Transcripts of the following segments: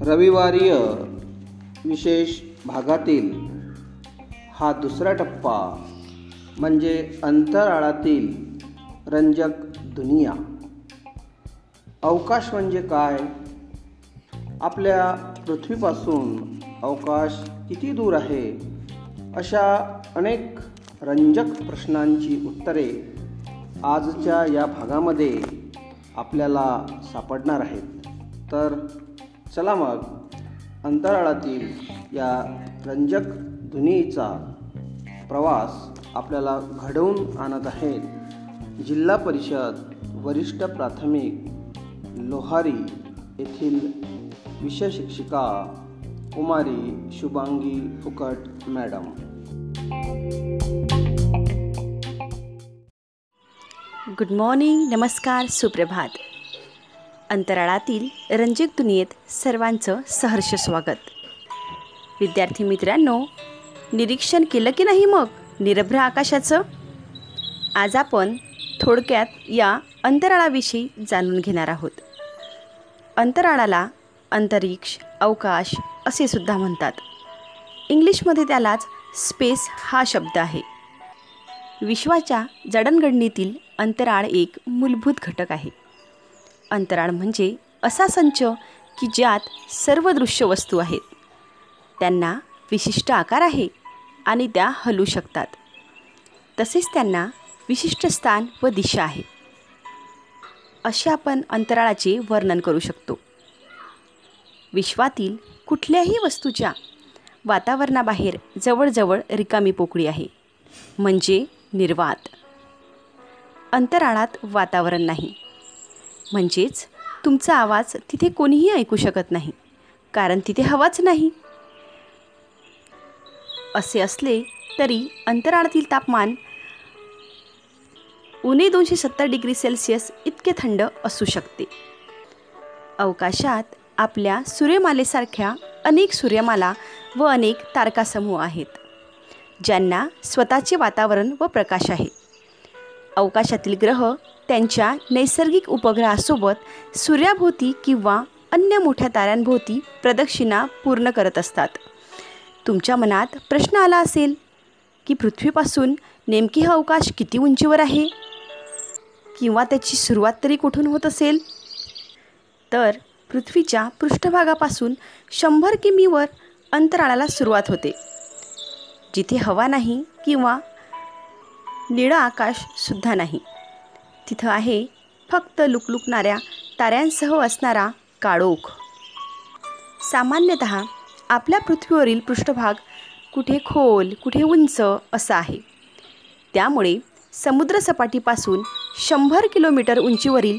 रविवारीय विशेष भागातील हा दुसरा टप्पा म्हणजे अंतराळातील रंजक दुनिया. अवकाश म्हणजे काय? आपल्या पृथ्वीपासून अवकाश किती दूर आहे? अशा अनेक रंजक प्रश्नांची उत्तरे आजच्या या भागामध्ये आपल्याला सापडणार आहेत. तर चला मग अंतराळातील या रंजक दुनियेचा प्रवास आपल्याला घडवून आणत आहेत. जिल्हा परिषद वरिष्ठ प्राथमिक लोहारी येथील विषय शिक्षिका कुमारी शुभांगी फुकट मॅडम. गुड मॉर्निंग नमस्कार सुप्रभात. अंतराळातील रंजक दुनियेत सर्वांचं सहर्ष स्वागत. विद्यार्थी मित्रांनो निरीक्षण केलं की नाही मग? निरभ्र आकाशाचं? आज आपण थोडक्यात या अंतराळाविषयी जाणून घेणार आहोत. अंतराळाला अंतरिक्ष अवकाश असे सुद्धा म्हणतात. इंग्लिशमध्ये त्यालाच स्पेस हा शब्द आहे. विश्वाच्या जडणघडणीतील अंतराळ एक मूलभूत घटक आहे. अंतराळ म्हणजे असा संच की ज्यात सर्व दृश्य वस्तू आहेत. त्यांना विशिष्ट आकार आहे आणि त्या हलू शकतात. तसेच त्यांना विशिष्ट स्थान व दिशा आहे. असे आपण अंतराळाचे वर्णन करू शकतो. विश्वातील कुठल्याही वस्तूच्या वातावरणाबाहेर जवळजवळ रिकामी पोकळी आहे. म्हणजे निर्वात. अंतराळात वातावरण नाही. म्हणजेच तुमचा आवाज तिथे कोणीही ऐकू शकत नाही कारण तिथे हवाच नाही. असे असले तरी अंतराळातील तापमान उणे दोनशे सत्तर डिग्री सेल्सिअस इतके थंड असू शकते. अवकाशात आपल्या सूर्यमालेसारख्या अनेक सूर्यमाला व अनेक तारकासमूह आहेत. ज्यांना स्वतःचे वातावरण व प्रकाश आहे. अवकाशातील ग्रह त्यांच्या नैसर्गिक उपग्रहासोबत सूर्याभोवती किंवा अन्य मोठ्या ताऱ्यांभोवती प्रदक्षिणा पूर्ण करत असतात. तुमच्या मनात प्रश्न आला असेल की पृथ्वीपासून नेमकी हा अवकाश किती उंचीवर आहे? किंवा त्याची सुरुवात तरी कुठून होत असेल? तर पृथ्वीच्या पृष्ठभागापासून शंभर किमीवर अंतराळाला सुरुवात होते. जिथे हवा नाही किंवा निळं आकाशसुद्धा नाही. तिथं आहे फक्त लुकलुकणाऱ्या ताऱ्यांसह असणारा काळोख सामान्यतः आपल्या पृथ्वीवरील पृष्ठभाग कुठे खोल कुठे उंच असा आहे. त्यामुळे समुद्रसपाटीपासून शंभर किलोमीटर उंचीवरील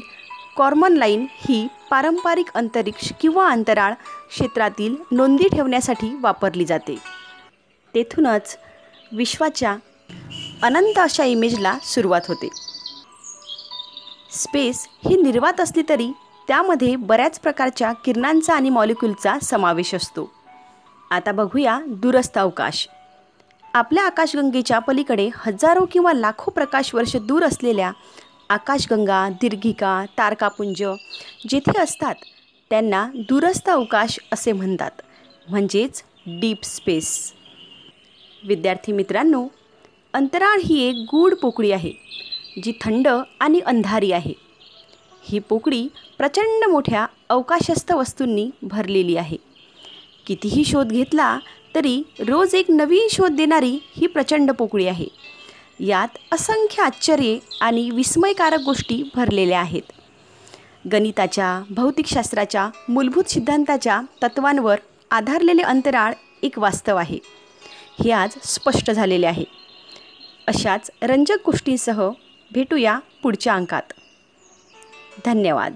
कॉर्मन लाईन ही पारंपरिक अंतरिक्ष किंवा अंतराळ क्षेत्रातील नोंदी ठेवण्यासाठी वापरली जाते. तेथूनच विश्वाच्या अनंत अशा इमेजला सुरुवात होते. स्पेस ही निर्वात असली तरी त्यामध्ये बऱ्याच प्रकारच्या किरणांचा आणि मॉलिक्यूलचा समावेश असतो. आता बघूया दूरस्थ अवकाश. आपल्या आकाशगंगेच्या पलीकडे हजारो किंवा लाखो प्रकाश वर्ष दूर असलेल्या आकाशगंगा दीर्घिका तारकापुंज जेथे असतात त्यांना दूरस्थ अवकाश असे म्हणतात. म्हणजेच डीप स्पेस. विद्यार्थी मित्रांनो अंतराळ ही एक गूढ पोकळी आहे जी थंड आणि अंधारी आहे. ही पोकळी प्रचंड मोठ्या अवकाशस्थ वस्तूंनी भरलेली आहे. कितीही शोध घेतला तरी रोज एक नवीन शोध देणारी ही प्रचंड पोकळी आहे. यात असंख्य आश्चर्ये आणि विस्मयकारक गोष्टी भरलेल्या आहेत. गणिताच्या भौतिकशास्त्राच्या मूलभूत सिद्धांताच्या तत्वांवर आधारलेले अंतराळ एक वास्तव आहे. हे आज स्पष्ट झालेले आहे. अशाच रंजक गोष्टींसह भेटूया पुढच्या अंकात. धन्यवाद.